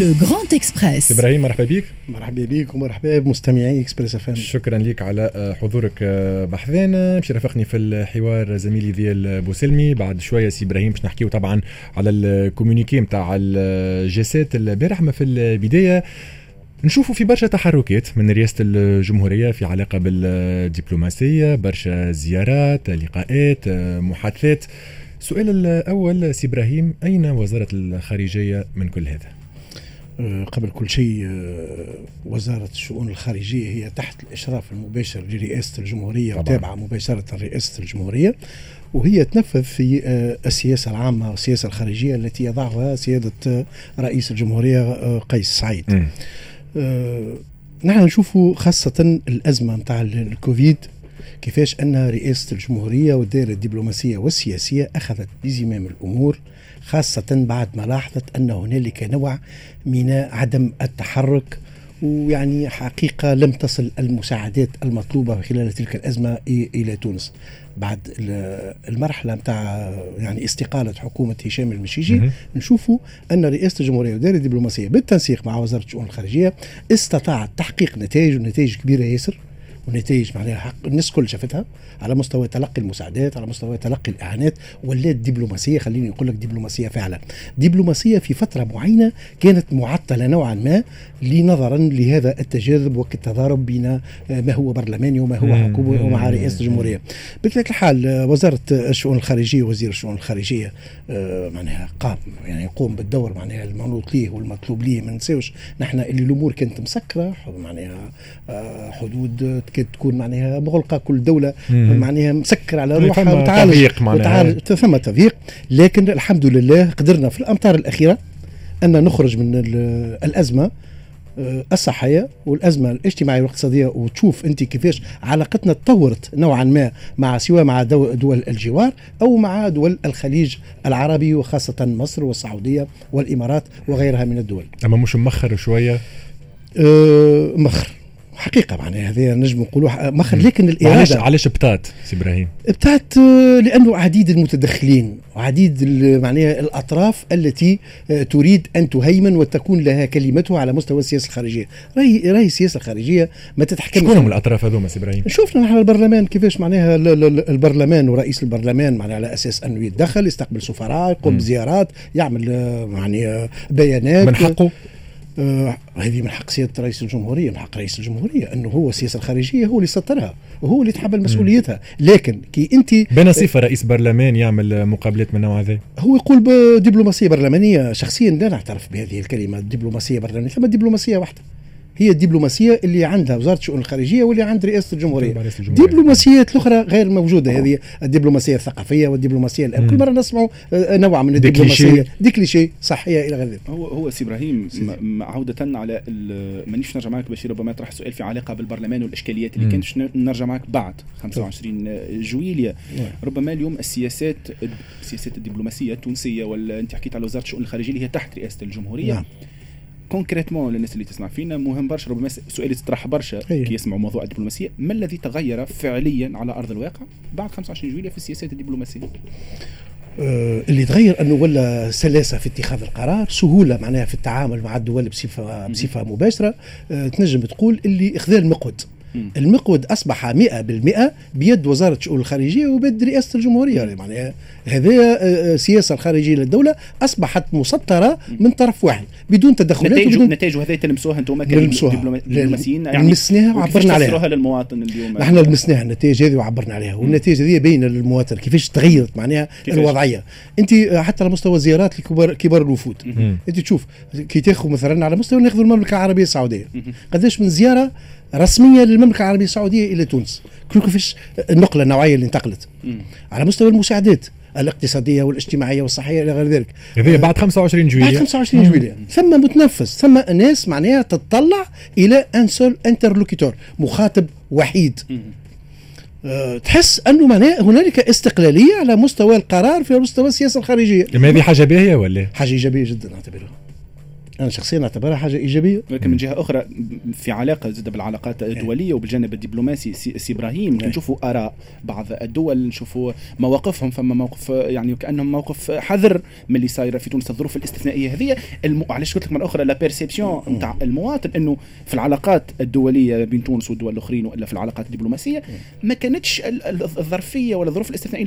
Le Grand Express إبراهيم مرحبا بك مرحبا بك ومرحبا بمستمعي Express FM شكرا لك على حضورك بحذانا. باش رافقني في الحوار زميلي ديال بوسلمي. بعد شوية سي إبراهيم باش نحكيو طبعا على ال communiqué نتاع الجيسات البارح ما في البداية. نشوفوا في برشا تحركات من رئاسة الجمهورية في علاقة بالدبلوماسية برشا زيارات لقاءات محادثات. السؤال الأول سي إبراهيم أين وزارة الخارجية من كل هذا؟ أه، قبل كل شيء أه، وزارة الشؤون الخارجية هي تحت الإشراف المباشر لرئاسة الجمهورية. وتابعة مباشرة لرئاسة الجمهورية وهي تنفذ في أه، السياسة العامة والسياسة الخارجية التي يضعها سيادة رئيس الجمهورية قيس سعيد م. نحن نشوفوا خاصة الأزمة نتاع الكوفيد كيفاش أن رئاسة الجمهورية والدائرة الدبلوماسية والسياسية أخذت بزمام الأمور خاصة بعد ما لاحظت أن هنالك نوع من عدم التحرك ويعني حقيقة لم تصل المساعدات المطلوبة خلال تلك الأزمة إلى تونس. بعد المرحلة نتاع يعني استقالة حكومة هشام المشيشي نشوفوا أن رئاسة الجمهورية والدائرة الدبلوماسية بالتنسيق مع وزارة الشؤون الخارجية استطاعت تحقيق نتائج ونتائج كبيرة ياسر. ونتائج معناها حق الناس كل شافتها على مستوى تلقي المساعدات على مستوى تلقي الإعانات ولات دبلوماسية. خليني نقول لك دبلوماسية فعلا. دبلوماسية في فترة معينة كانت معطلة نوعا ما لنظرا لهذا التجاذب والتضارب بين آه، ما هو برلماني وما هو حكومي ومع رئاسه الجمهورية. بطبيعه الحال آه، وزارة الشؤون الخارجية وزير الشؤون الخارجية آه، معناها قام يعني يقوم بالدور معناها المنوط ليه والمطلوب ليه ما نساوش نحن اللي الأمور كانت مسكرة معناها حدود تكون معناها مغلقة كل دولة معناها مسكر على روحها وتعالج وتعالج ثم تضييق لكن الحمد لله قدرنا في الأمطار الأخيرة أن نخرج من الأزمة آه، الصحية والأزمة الاجتماعية والاقتصادية وتشوف أنت كيفاش علاقتنا تطورت نوعا ما مع سواء مع دول الجوار أو مع دول الخليج العربي وخاصة مصر والسعودية والإمارات وغيرها من الدول. أما مش مخر شوية؟ أه مخر حقيقة معناها هذا نجم نقولوا مخر لكن الإرادة. علاش علاش بتات سي إبراهيم؟ بتات آه، لأنه عديد المتدخلين وعديد معناها الأطراف التي آه، تريد أن تهيمن وتكون لها كلمتها على مستوى السياسة الخارجية، راهي راهي السياسة الخارجية ما تتحكمش شكون هم الأطراف هذوما سي إبراهيم؟ شفنا نحن البرلمان كيفاش معناها البرلمان ورئيس البرلمان معناها على أساس أنه يتدخل يستقبل سفراء يقوم بزيارات يعمل يعني بيانات. من حقه؟ هذه من حق سيادة رئيس الجمهورية من حق رئيس الجمهورية أنه هو السياسة الخارجية هو اللي سطرها وهو اللي يتحمل مسؤوليتها. لكن كي انت بين صفة رئيس برلمان يعمل مقابلات من النوع هذا. هو يقول بدبلوماسيه برلمانية. شخصيا لا نعترف بهذه الكلمة دبلوماسية برلمانية ثم دبلوماسية واحدة. هي الدبلوماسية اللي عندها وزارة الشؤون الخارجية واللي عند رئاسة الجمهورية. دبلوماسيات الأخرى غير موجودة هذه. الدبلوماسية الثقافية والدبلوماسية الان كل مرة نسمعوا آه، نوع من الدبلوماسية. دي كليشيه صحيه إلى غير ذلك. هو هو سي إبراهيم عودة على مانيش نرجع معك باش ربما يطرح سؤال في علاقة بالبرلمان والإشكاليات اللي كانت. نرجع معك بعد 25 جويليا ربما اليوم السياسات السياسات الدبلوماسية التونسية ولا انت حكيت على وزارة الشؤون الخارجية اللي هي تحت رئاسة الجمهورية. نعم. كونكريتمون للناس اللي تسمع فينا مهم برشا ربما سؤال يطرح برشا كي يسمعوا موضوع الدبلوماسية. ما الذي تغير فعليا على أرض الواقع بعد 25 جويلية في السياسات الدبلوماسية؟ آه اللي تغير أنه ولا سلاسة في اتخاذ القرار، سهولة معناها في التعامل مع الدول بصفه بصفة مباشرة، آه تنجم تقول اللي إخذال المقود. المقود أصبح 100% بيد وزارة الشؤون الخارجية وبيد رئاسة الجمهورية. معناها هذا آه، آه، سياسه الخارجية للدولة أصبحت مسطرة من طرف واحد بدون تدخلات نتائج نتائج هذه تلمسوها أنتم كدبلوماسيين يعني لمسناها وعبرنا عليها. للمواطن اليوم؟ نحن لمسناها النتائج هذه وعبرنا عليها. والنتائج هذه باينة للمواطن كيفاش تغيرت معناها الوضعية. أنت حتى على مستوى زيارات لكبار كبار الوفود. أنت تشوف كي تاخذ مثلا على مستوى ناخذ المملكة العربية السعودية. قداش من زيارة رسمية للمملكة العربية السعودية إلى تونس. كيفاش النقله النوعيه اللي انتقلت. على مستوى المساعدات الاقتصادية والاجتماعية والصحية إلى غير ذلك. هذه بعد 25 جويلية. بعد 25 جويلية. ثم متنفس ثم ناس معناها تتطلع إلى un seul interlocuteur مخاطب وحيد. أه تحس أنه معناها هنالك استقلالية على مستوى القرار في مستوى السياسة الخارجية. ما هذه حاجة باهية ولا؟ حاجة إيجابية جدا أعتبرها. أنا شخصيا أعتبرها حاجة إيجابية. ولكن من جهة أخرى في علاقة زاد بالعلاقات الدولية وبالجانب الدبلوماسي سي إبراهيم نشوفوا آراء بعض الدول نشوفوا مواقفهم فما موقف يعني كأنهم موقف حذر من اللي صايره في تونس الظروف الاستثنائية هذه. الم... علاش قلت لك مرة أخرى la perception نتاع المواطن إنه في العلاقات الدولية بين تونس والدول الأخرين وإلا في العلاقات الدبلوماسية ما كانتش الظرفية ولا الظروف الاستثنائية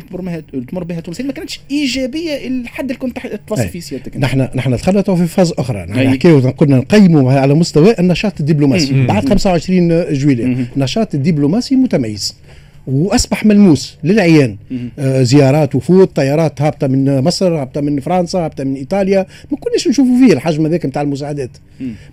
اللي تمر بها تونس ما كانتش إيجابية الحد اللي كنت توصف فيه سيادتك نحن نحن دخلنا في phase أخرى. نحن نحكيو كنا نقيموا على مستوى النشاط الدبلوماسي. بعد 25 جويلية. النشاط الدبلوماسي متميز وأصبح ملموس للعيان. آه زيارات وفود طيارات هابطة من مصر هابطة من فرنسا هابطة من إيطاليا. ما كناش نشوفوا فيه الحجم هذاك نتاع المساعدات.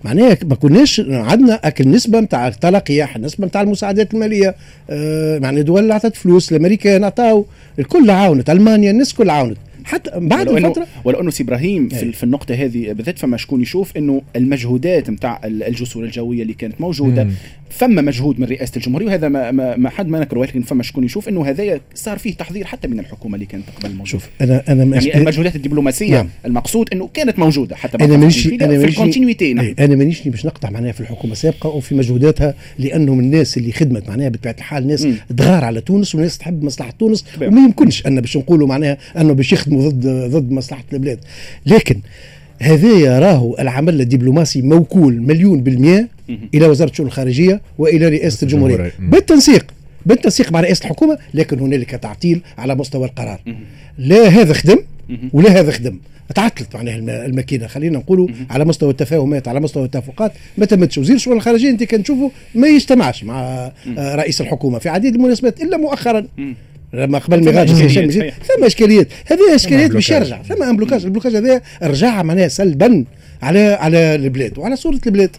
معناها ما كناش عندنا أكل نسبة نتاع التلقيح النسبة نتاع المساعدات المالية. آه معناها دول اللي عطت فلوس الأمريكان عطاو الكل عاونت ألمانيا الناس كل عاونت. حتى بعد ولو فترة ولو إنه سي إبراهيم في, في النقطة هذه بالذات فما شكون يشوف إنه المجهودات نتاع الجسور الجوية اللي كانت موجودة مم. فما مجهود من رئاسة الجمهورية وهذا ما, ما, ما حد ما نكره ولكن فما شكون يشوف إنه هذا صار فيه تحضير حتى من الحكومة اللي كانت قبل موجوده شوف أنا أنا يعني المجهودات الدبلوماسية نعم. المقصود إنه كانت موجودة حتى أنا مانيش أنا في ال continuité نعم. أنا مانيش باش نقطع معناها في الحكومة السابقة وفي مجهوداتها لأنهم الناس اللي خدمت معناها بطبيعة الحال ناس تغار على تونس وناس تحب مصلحة تونس وما يمكنش أن باش نقولوا معناها أنه باش يخدموا ضد ضد مصلحة البلاد. لكن هذا راهو العمل الدبلوماسي موكول مليون بالمئة إلى وزارة الشؤون الخارجية وإلى رئاسة الجمهورية. بالتنسيق بالتنسيق مع رئاسة الحكومة لكن هنالك تعطيل على مستوى القرار. لا هذا خدم ولا هذا خدم. تعطلت معناها الماكينة. خلينا نقولوا على مستوى التفاهمات على مستوى التوافقات ما تمتش وزير الشؤون الخارجية أنت كان تشوفوا ما يجتمعش مع رئيس الحكومة في عديد المناسبات إلا مؤخرا. لما قبل ما يغادر ثم إشكاليات. هذه إشكاليات باش يرجع. ثم ان بلوكاج. البلوكاج هذا رجع معناها سلبا على على البلاد وعلى صورة البلاد.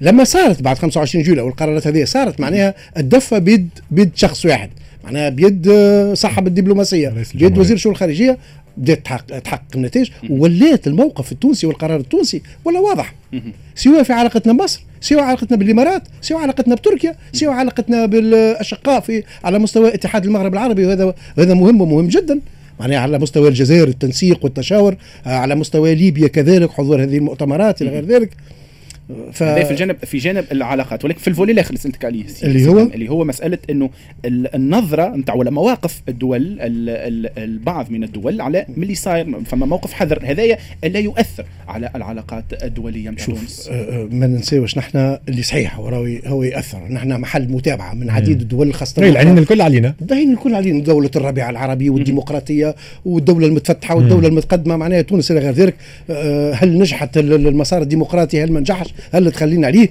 لما صارت بعد 25 جويلية والقرارات هذه صارت معناها الدفة بيد بيد شخص واحد. معناها بيد صاحب الدبلوماسية. بيد وزير الشؤون الخارجية بدات تحقق تحقق النتائج ولات الموقف التونسي والقرار التونسي. ولا واضح. سواء في علاقتنا بمصر سواء علاقتنا بالإمارات سواء علاقتنا بتركيا سواء علاقتنا بالأشقاء في على مستوى اتحاد المغرب العربي. وهذا هذا مهم ومهم جدا. معناها على مستوى الجزائر التنسيق والتشاور على مستوى ليبيا كذلك حضور هذه المؤتمرات إلى غير ذلك. ف... في جانب في جانب العلاقات ولكن في الفولي الآخر اللي سالتك عليه اللي هو؟ اللي هو مسألة إنه النظرة نتاع ولا مواقف الدول البعض من الدول على ملي صاير فما موقف حذر. هذايا لا يؤثر على العلاقات الدولية نتاع تونس. آه ما ننساوش نحن اللي صحيح هو هو يأثر. نحن محل متابعة من عديد الدول خاصة العين الكل علينا. العين الكل علينا. دولة الربيع العربي والديمقراطية والدولة المتفتحة والدولة المتقدمة معناها تونس إلى غير ذلك. آه هل نجحت المسار الديمقراطي؟ هل ما نجحش؟ هل تخلينا عليه؟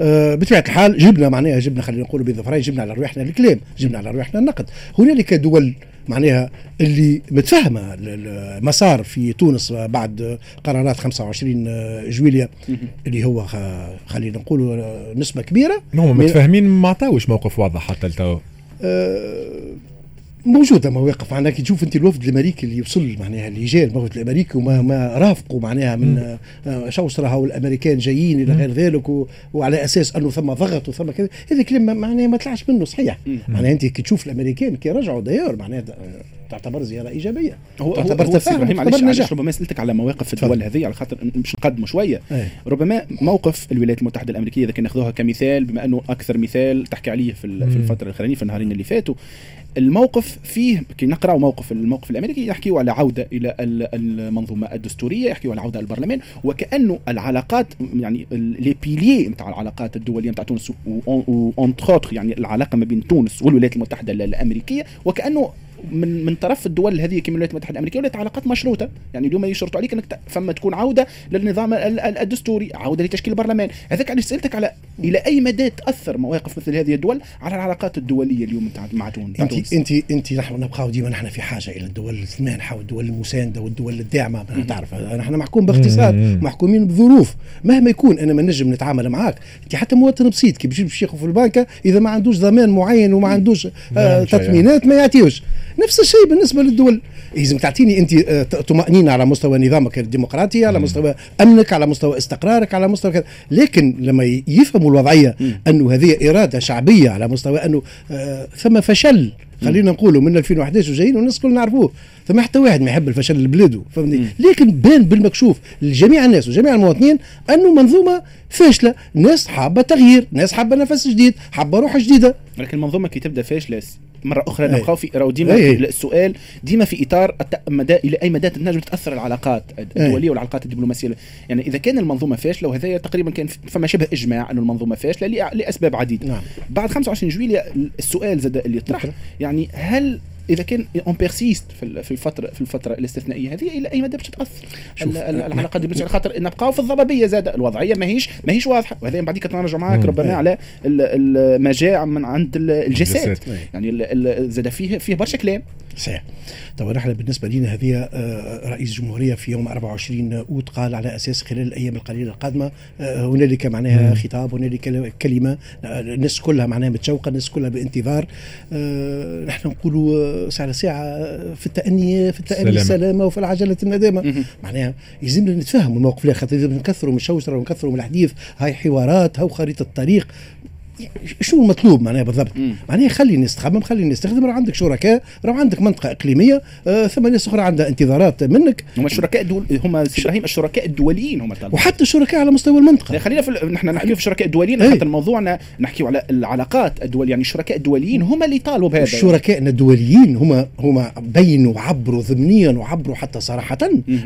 آه بطبيعة الحال جبنا معناها جبنا خلينا نقولوا بظفرين جبنا على رواحنا الكلام جبنا على رواحنا النقد. هنالك دول معناها اللي متفاهمه المسار في تونس بعد قرارات 25 جويليا اللي هو خلينا نقولوا نسبة كبيرة. هم متفاهمين ما عطاوش موقف واضح حتى لتو. أه موجودة مواقف معناها كي تشوف أنت الوفد الأمريكي اللي وصل معناها اللي جاء الوفد الأمريكي وما ما رافقوا معناها من شوصرة هاو الأمريكان جايين إلى غير ذلك و... وعلى أساس أنه ثم ضغط وثم كذا. هذا كلام معناها ما طلعش منه صحيح. معناها أنت كي تشوف الأمريكان كي رجعوا داير معناها تعتبر زيارة إيجابية. هو تعتبر هو تفاهم تعتبر نجاح. ربما سألتك على مواقف الدول هذه على خاطر مش نقدموا شوية. أيه. ربما موقف الولايات المتحدة الأمريكية إذا كان ناخذوها كمثال بما أنه أكثر مثال تحكي عليه في, في الفترة الاخرانيه في النهارين اللي فاتوا الموقف فيه كي نقرأ موقف الموقف الأمريكي يحكيوا على عودة إلى المنظومة الدستورية يحكيوا على عودة البرلمان وكأنه العلاقات يعني les piliers نتاع العلاقات الدولية نتاع تونس entre يعني العلاقة ما بين تونس والولايات المتحدة الأمريكية وكأنه من من طرف الدول هذه كما الولايات المتحدة الأمريكية ولات علاقات مشروطة. يعني اليوم يشرطوا عليك إنك فما تكون عودة للنظام الدستوري عودة لتشكيل البرلمان. هذاك علاش سألتك على إلى أي مدى تأثر مواقف مثل هذه الدول على العلاقات الدولية اليوم مع تونس؟ انت انت أنت نحن نبقاو ديما نحن في حاجة إلى الدول المانحه والدول المساندة والدول الداعمة. تعرف نحن محكوم باقتصاد محكومين بظروف. مهما يكون أنا ما نجم نتعامل معاك. أنت حتى مواطن بسيط كي بيجي باش في البنكه إذا ما عندوش ضمان معين وما عندوش آه تثمينات ما يعطيوش نفس الشيء بالنسبة للدول. لازم تعطيني أنت آه، طمأنينة على مستوى نظامك الديمقراطي على مستوى أمنك على مستوى استقرارك على مستوى كذا. لكن لما يفهموا الوضعية أنه هذه إرادة شعبية على مستوى أنه آه ثم فشل. خلينا نقولوا من 2011 وجايين والناس كلنا نعرفوه. فما حتى واحد ما يحب الفشل لبلاده فهمتني؟ لكن بان بالمكشوف لجميع الناس وجميع المواطنين أنه منظومة فاشلة. ناس حابة تغيير ناس حابة نفس جديد حابة روح جديدة. لكن المنظومه كي تبدأ فاشلة مرة أخرى نبقاو في راهو ديما أي. السؤال ديما في إطار مدى إلى أي مدى تنجم تأثر العلاقات الدولية والعلاقات الدبلوماسية؟ يعني إذا كان المنظومة فاشلة وهذا تقريبا كان فما شبه إجماع إنه المنظومة فاشلة لأسباب عديدة. نعم. بعد 25 جويليا السؤال زاد اللي يطرح يعني هل إذا كان on persiste في الفترة في الفترة الاستثنائية هذه إلى أي مدى باش تاثر العلاقات الدبلوماسيه على خاطر نبقاو في الضبابية زاد الوضعية ماهيش ماهيش واضحة. وهذا بعد كي نرجع معك ربما على ما جاء من عند G7. يعني زاد فيه فيه برشا كلام. صحيح. طبعا نحن بالنسبة لنا هذه آه، رئيس الجمهورية في يوم 24 أوت قال على أساس خلال الأيام القليلة القادمة آه، هنالك معناها خطاب هنالك كلمة الناس كلها معناها متشوقة الناس كلها بانتظار. آه، نحن نقولوا ساعة ساعه في التأني في التأني السلامه, السلامة وفي العجلة الندامة. معناها يلزمنا نتفاهموا الموقف خاطر نكثروا من الشوشره ونكثروا من الحديث. هاي حوارات هاو خريطة الطريق. شنو المطلوب معناها بالضبط؟ معناها خلي الناس تخمم خلي الناس تخدم راه عندك شركاء راه عندك منطقة إقليمية آه ثم ناس أخرى عندها انتظارات منك. هم الشركاء الدول هم إبراهيم الشركاء الدوليين هم طالبين. وحتى الشركاء على مستوى المنطقة. خلينا في نحن نحكي في الشركاء الدوليين إيه. حتى الموضوع نحكي على العلاقات الدولية يعني الشركاء الدوليين هم اللي طالبوا بهذا. الشركاء الدوليين هم هم بينوا وعبروا ضمنيا وعبروا حتى صراحة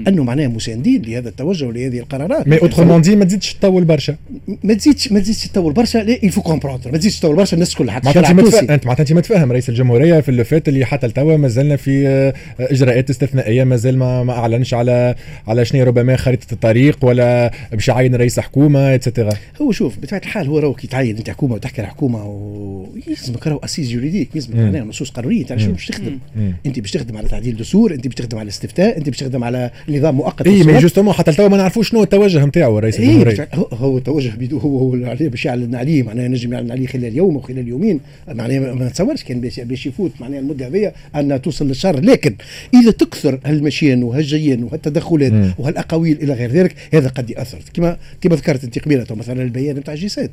انه معناها مساندين لهذا التوجه ولهذه القرارات. mais autrement dit ما تزيدش تطول برشا. ما تزيدش ما تزيدش تطول برشا لا il faut comprendre ما تزيدش تطول برشا الناس كلها حتى انت متف... أنت معناتها انت متفاهم رئيس الجمهورية في اللي فات اللي حتى لتوا ما زلنا في آه، إجراءات استثنائية ما زال ما, ما أعلنش على على شنو ربما خريطة الطريق ولا باش يعين رئيس حكومه et cetera هو شوف بطبيعة الحال هو راهو كي تعين أنت حكومة وتحكي على حكومة ويلزمك راهو assise juridique يلزمك معناها نصوص قانونية انت شنو باش تخدم؟ أنت باش تخدم على تعديل دستور أنت باش تخدم على الاستفتاء أنت باش تخدم على نظام مؤقت إي mais justement حتى لتوا ما نعرفوش شنو التوجه نتاعو رئيس الجمهورية. هو التوجه هو هو عليه باش يعلن عليه معناها نجم يعلن عليه خلال يوم أو خلال يومين معناها ما نتصورش كان باش يفوت. معناها المدة هذه أن توصل للشهر لكن إذا تكثر هالمشيان وهالجيان وهالتدخلات وهالأقاويل إلى غير ذلك هذا قد يأثر. كما كما ذكرت أنت قبيلة مثلا البيان نتاع G7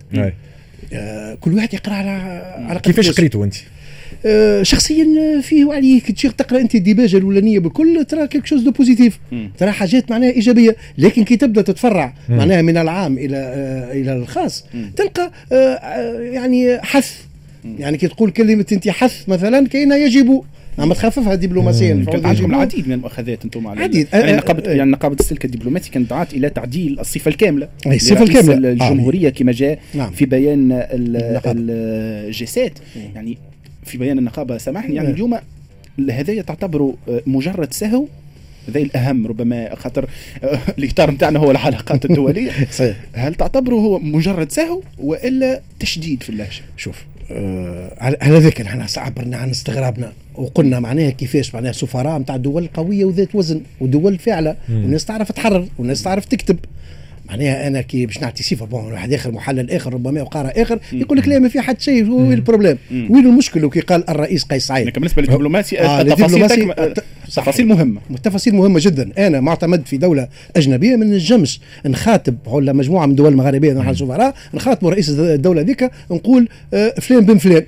آه كل واحد يقرأ على على كيفاش قريته أنت؟ آه شخصيا فيه وعليه كي تجي تقرأ أنت الديباجة الأولانية بالكل ترى quelque chose de positif ترى حاجات معناها إيجابية. لكن كي تبدأ تتفرع. معناها من العام إلى آه إلى الخاص. تلقى آه, آه، يعني حث. يعني كي تقول كلمة أنت حث مثلا كاينة يجب. عم تخففها دبلوماسيا كان عندكم العديد من المؤاخذات أنتم على عديد. يعني نقابه يعني نقابة السلك الدبلوماسي كانت دعات إلى تعديل الصفة الكاملة. الصفة الكاملة. الجمهورية آه. كما جاء نعم. في بيان الجيسات يعني في بيان النقابة سامحني يعني اليوم هذايا تعتبر مجرد سهو هذا الأهم ربما خاطر الإطار نتاعنا هو العلاقات الدولية. صحيح. هل تعتبره هو مجرد سهو وإلا تشديد في اللهجة؟ شوف آه على ذلك نحن عبرنا عن استغرابنا وقلنا معناها كيفاش معناها سفراء نتاع دول قوية وذات وزن ودول فاعله والناس تعرف تحرر والناس تعرف تكتب. معناها أنا كي باش نعطي صفة bon واحد آخر محلل آخر ربما وقارئ آخر يقول لك لا ما في حد شيء وين ال problème. وين المشكل وكي قال الرئيس قيس سعيد. لكن بالنسبة للدبلوماسي آه التفاصيل تفاصيل مهمة. التفاصيل مهمة جدا. أنا معتمد في دولة أجنبية ما نجمش نخاطب ولا مجموعة من الدول المغاربية نحن سفراء نخاطبوا رئيس الدولة ذيك نقول آه فلان بن فلان.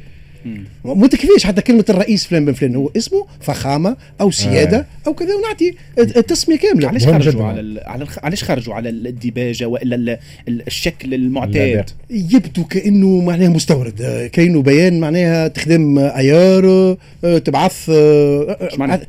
ما تكفيش حتى كلمة الرئيس فلان بن فلان هو اسمه فخامة أو سيادة آه. أو كذا ونعطي التسمية كاملة. علاش خرجوا على على علاش خرجوا على الديباجة وإلا الشكل المعتاد؟ يبدو كأنه معناها مستورد. آه، كأنه بيان معناها تخدم أيار آه، تبعث آه،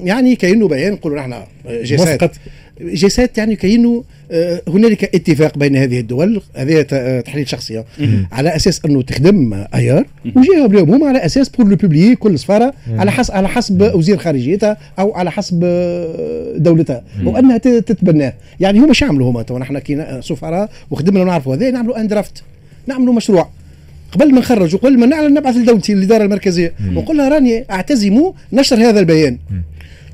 يعني كأنه بيان نقولوا نحن جسات. جسات يعني كانه آه، هنالك اتفاق بين هذه الدول هذه آه، تحليل شخصيه على أساس أنه تخدم ايار وجاوب اليوم هما على أساس pour le publier كل سفاره على حسب على حسب وزير خارجيتها أو على حسب آه، دولتها. وانها تتبناه. يعني هما عملوا هما؟ تو نحن كي سفراء وخدمنا ونعرفوا هذا نعملوا un draft نعملوا مشروع. قبل ما نخرج وقبل ما نعلن نبعث لدولتي الاداره المركزية. ونقول لها راني أعتزم نشر هذا البيان.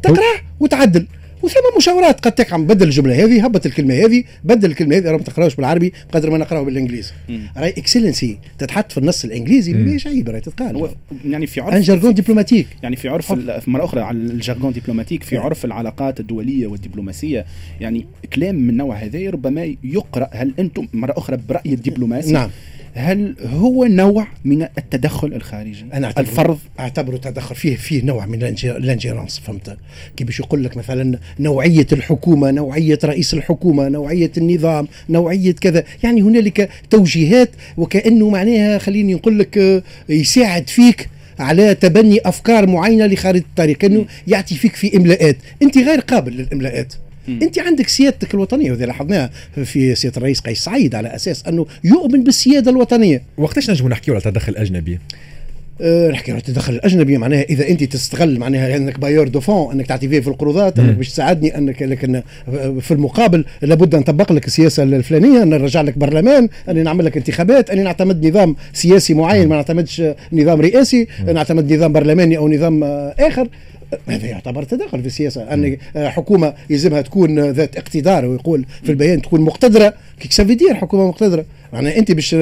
تقراه وتعدل. وثم مشاورات. قد تقع بدل الجملة هذه هبط الكلمة هذه بدل الكلمة هذه ما تقراوش بالعربي قدر ما نقراو بالإنجليزي. رأي إكسلنسي تتحط في النص الإنجليزي مش عيب رأي تتقال. يعني في عرف ان جارجون دبلوماتيك يعني في عرف مرة أخرى على الجارجون دبلوماتيك في عرف العلاقات الدولية والدبلوماسية. يعني كلام من النوع هذا ربما يقرأ هل أنتم مرة أخرى برأي الدبلوماسي؟ نعم. هل هو نوع من التدخل الخارجي؟ أنا أعتبر الفرض؟ أعتبره تدخل. فيه فيه نوع من الانجيرانس فهمت؟ كي باش يقول لك مثلا نوعية الحكومة نوعية رئيس الحكومة نوعية النظام نوعية كذا. يعني هنالك توجيهات وكأنه معناها خليني نقول لك آه، يساعد فيك على تبني أفكار معينة لخارطه الطريق كأنه يعطي فيك في املاءات أنت غير قابل للاملاءات انت عندك سيادتك الوطنية وهذه لاحظناها في سيادة الرئيس قيس سعيد على أساس أنه يؤمن بالسيادة الوطنية. وقتاش نجم نحكيو على تدخل اجنبي أه نحكي على التدخل الأجنبي معناها إذا أنت تستغل معناها أنك bailleur de fonds أنك تعطي فيه في القروضات أنك باش تساعدني أنك لكن في المقابل لابد أن نطبق لك السياسة الفلانية أن نرجع لك برلمان اني نعمل لك انتخابات اني نعتمد نظام سياسي معين ما نعتمدش نظام رئاسي نعتمد نظام برلماني أو نظام آخر. هذا يعتبر تدخل في السياسة أن حكومة يلزمها تكون ذات اقتدار ويقول في البيان تكون مقتدرة. qu'est-ce que ça veut dire حكومة مقتدرة. يعني أنت باش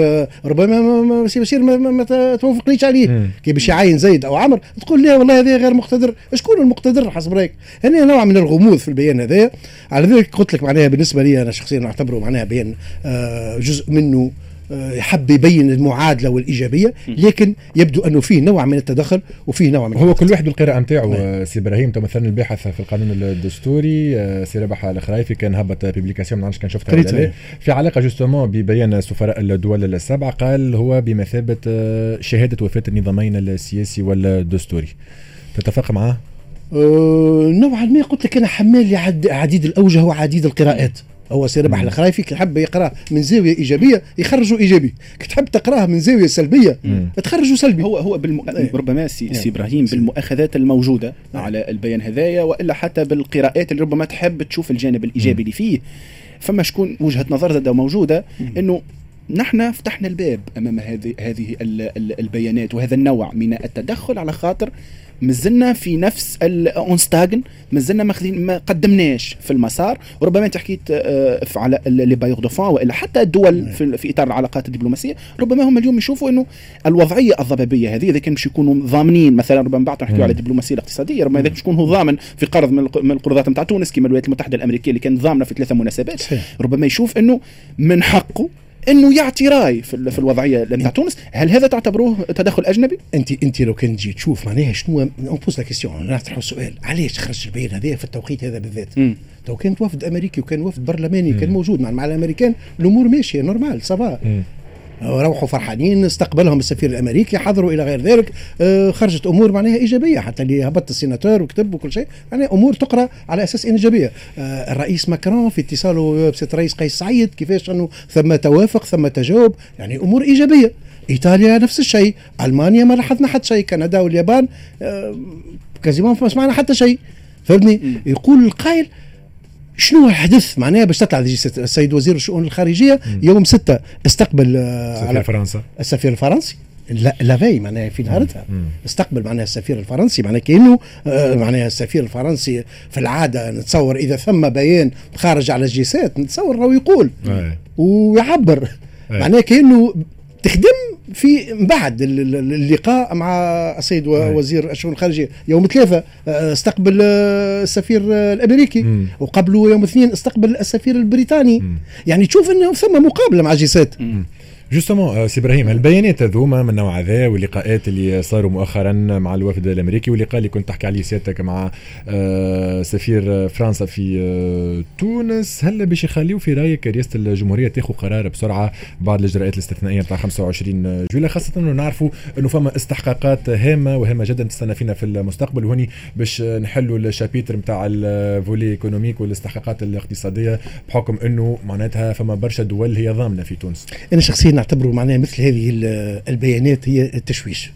ربما سي بشير ما, ما توافقنيش عليه. كي باش يعين زيد أو عمر تقول لا والله هذا غير مقتدر. شكون المقتدر حسب رأيك؟ هنا نوع من الغموض في البيان هذا. على ذلك قلت لك معناها بالنسبة لي أنا شخصيا نعتبره معناها بيان آه، جزء منه. يحب يبين المعادلة والإيجابية لكن يبدو أنه فيه نوع من التدخل وفيه نوع من هو كل واحد بالقراءة نتاعو سي إبراهيم. مثلا الباحث في القانون الدستوري آه، سي رابح الخرايفي كان هبط publication ما نعرفش كان شفتها في علاقة justement ببيان سفراء الدول السبعة قال هو بمثابة آه، شهادة وفاة النظامين السياسي والدستوري. تتفق معاه؟ أه نوعا ما قلت لك أنا حمال عديد الأوجه وعديد القراءات. هو سي رابح الخرايفي كي حب يقراه من زاوية إيجابية يخرجوا إيجابي. كي تحب تقراه من زاوية سلبية تخرجوا سلبي. هو هو بالم... إيه. ربما سي, سي إبراهيم بالمؤاخذات الموجودة على البيان هذايا وإلا حتى بالقراءات اللي ربما تحب تشوف الجانب الإيجابي اللي فيه. فما شكون وجهة نظر زادة موجودة إنه نحن فتحنا الباب أمام هذه هذه البيانات وهذا النوع من التدخل على خاطر مازلنا في نفس en stagnant مازلنا ما قدمناش في المسار. وربما أنت حكيت آه، على les bailleurs de fonds وإلا حتى الدول نعم. في, في إطار العلاقات الدبلوماسية. ربما هم اليوم يشوفوا إنه الوضعية الضبابية هذه إذا كان باش يكونوا ضامنين مثلا ربما بعد نحكيو على الدبلوماسية الاقتصادية ربما إذا باش يكون هو ضامن في قرض من القروضات نتاع تونس كما الولايات المتحدة الأمريكية اللي كانت ضامنة في ثلاثة مناسبات ربما يشوف إنه من حقه إنه يعطي رأي في, في الوضعية نتاع تونس. هل هذا تعتبروه تدخل أجنبي؟ انت أنت لو كان تجي تشوف معناها شنو on pose la question نطرح السؤال علاش خرج البيان هذا في التوقيت هذا بالذات؟ لو كانت وفد أمريكي وكان وفد برلماني كان موجود مع, مع الأمريكان الأمور ماشية normal ça va روحوا فرحانين استقبلهم السفير الأمريكي حضروا إلى غير ذلك. آه، خرجت أمور معناها إيجابية حتى اللي هبط السيناتور وكتب وكل شيء يعني أمور تقرأ على أساس إيجابية. آه، الرئيس ماكرون في اتصاله بسيد الرئيس قيس سعيد كيفاش أنه ثم توافق ثم تجاوب يعني أمور إيجابية. إيطاليا نفس الشيء ألمانيا ما لاحظنا حتى شيء كندا واليابان آه، quasiment ما سمعنا حتى شيء. فهمتني؟ يقول القائل شنو الحدث معناها باش تطلع السيد وزير الشؤون الخارجية يوم 6 استقبل آه، على فرنسا. السفير الفرنسي. لا لافي معناها في نهارتها. استقبل معناها السفير الفرنسي معناها كأنه آه، معناها السفير الفرنسي في العادة نتصور إذا ثم بيان خارج على الجيسات نتصور راهو يقول ويعبر. معناها كأنه تخدم في بعد اللقاء مع السيد وزير الشؤون الخارجية. يوم ثلاثة آه، استقبل آه، السفير الأمريكي. وقبله يوم اثنين استقبل السفير البريطاني. يعني تشوف إنه ثم مقابلة مع G7 justement آه، سي إبراهيم البيانات هذوما من النوع هذا واللقاءات اللي صاروا مؤخرا مع الوفد الأمريكي واللقاء اللي كنت تحكي عليه سيادتك مع آه، سفير فرنسا في آه، تونس. هل باش يخليوا في رأيك رئاسة الجمهورية تاخذ قرار بسرعة بعد الإجراءات الاستثنائية نتاع 25 جويلية خاصة إنه نعرفوا إنه فما استحقاقات هامة وهامة جدا تستنى فينا في المستقبل وهني باش نحلوا ال chapitre نتاع ال volet économique والاستحقاقات الاقتصادية بحكم إنه معناتها فما برشا دول هي ضامنة في تونس. أنا شخصيا نعتبره معناها مثل هذه البيانات هي التشويش.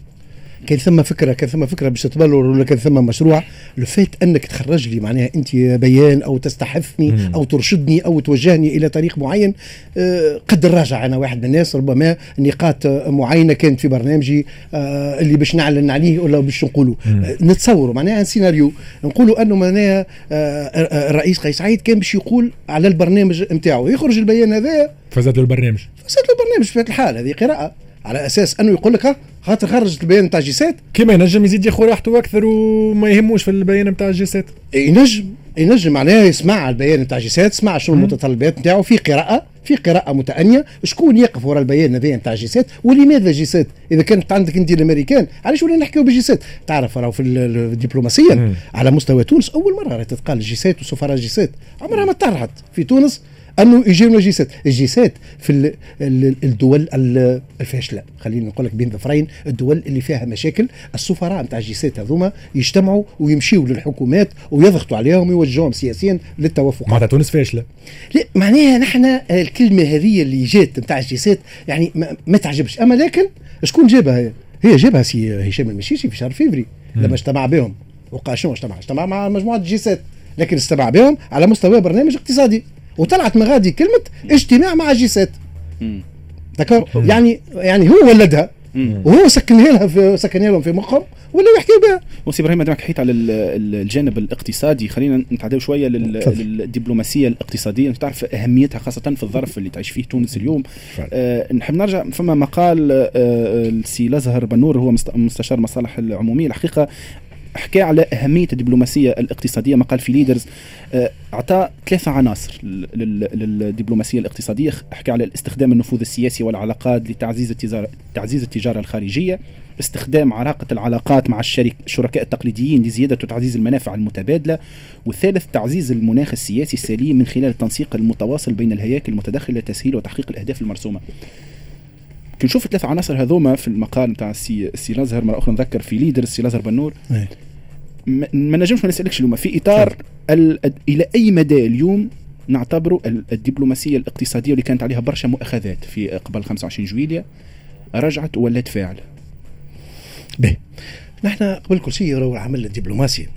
كان ثم فكره كان ثم فكرة باش تتبلور ولا كان ثم مشروع. لو فات أنك تخرج لي معناها أنت بيان أو تستحثني أو ترشدني أو توجهني إلى طريق معين آه، قد نراجع أنا واحد من الناس. ربما نقاط معينة كانت في برنامجي آه، اللي باش نعلن عليه ولا باش نقولوا نتصوروا معناها سيناريو. نقولوا أنه معناها الرئيس قيس سعيد كان باش يقول على البرنامج نتاعو. يخرج البيان هذا. فزاد البرنامج. فزاد البرنامج في الحال هذه قراءة. على أساس أنه يقول لك خاطر خرجت البيان نتاع جيسات كيما ينجم يزيد ياخذ راحته أكثر وما يهموش في البيان نتاع جيسات ينجم ينجم معناها يسمع البيان نتاع جيسات يسمع شنو المتطلبات نتاعو. في قراءة في قراءة متأنية. شكون يقف وراء البيان هذا نتاع جيسات ولماذا جيسات إذا كانت عندك أنت الأمريكان علاش ولا نحكيو بجيسات تعرف راهو في الدبلوماسيه على مستوى تونس أول مرة تتقال جيسات وسفراء جيسات عمرها ما طرحت في تونس أنه يجينا جيسات الجيسات في الدول الفاشله خلينا نقول لك بين ظفرين الدول اللي فيها مشاكل السفراء نتاع ال G7 هذوما يجتمعوا ويمشيوا للحكومات ويضغطوا عليهم ويوجهوهم سياسيا للتوافق. معناتها تونس فاشله لا. معناها نحن الكلمة هذه اللي جات نتاع ال G7 يعني ما, ما تعجبش. أما لكن شكون جابها؟ هي؟ هي جابها سي هشام المشيشي في شهر فيفري لما اجتمع بهم. وقال شنو اجتمع؟ اجتمع مع مجموعة ال G7 لكن استمع بهم على مستوى برنامج اقتصادي. وطلعت من غادي كلمة اجتماع مع G7. ذكر يعني يعني هو ولدها. وهو سكنها لها في سكنها لهم في مخهم ولا يحكي بها. وسي إبراهيم دامك حكيت على الجانب الاقتصادي. خلينا نتعداو شوية للدبلوماسية الاقتصادية. أنت تعرف أهميتها خاصة في الظرف اللي تعيش فيه تونس اليوم. آه نحب نرجع فما مقال آه السي لازهر بنور هو مستشار مصالح العمومية. الحقيقة حكى على أهمية الدبلوماسية الاقتصادية مقال في ليدرز آه، أعطى ثلاثة عناصر للدبلوماسية الاقتصادية. حكى على استخدام النفوذ السياسي والعلاقات لتعزيز التجارة, تعزيز التجارة الخارجية استخدام علاقة العلاقات مع الشركاء الشركاء التقليديين لزيادة وتعزيز المنافع المتبادلة والثالث تعزيز المناخ السياسي السليم من خلال التنسيق المتواصل بين الهياكل المتدخلة لتسهيل وتحقيق الأهداف المرسومة. كي نشوف الثلاث عناصر هذوما في المقال نتاع السي سي لازهر مرة أخرى نذكر في ليدر السي لازهر بنور. إيه. ما نجمش ما نسألكش اليوم في إطار إلى أي مدى اليوم نعتبر الدبلوماسية الاقتصادية اللي كانت عليها برشا مؤاخذات في قبل 25 جويليا رجعت ولات فاعلة؟ به. نحن قبل كل شيء راهو العمل الدبلوماسي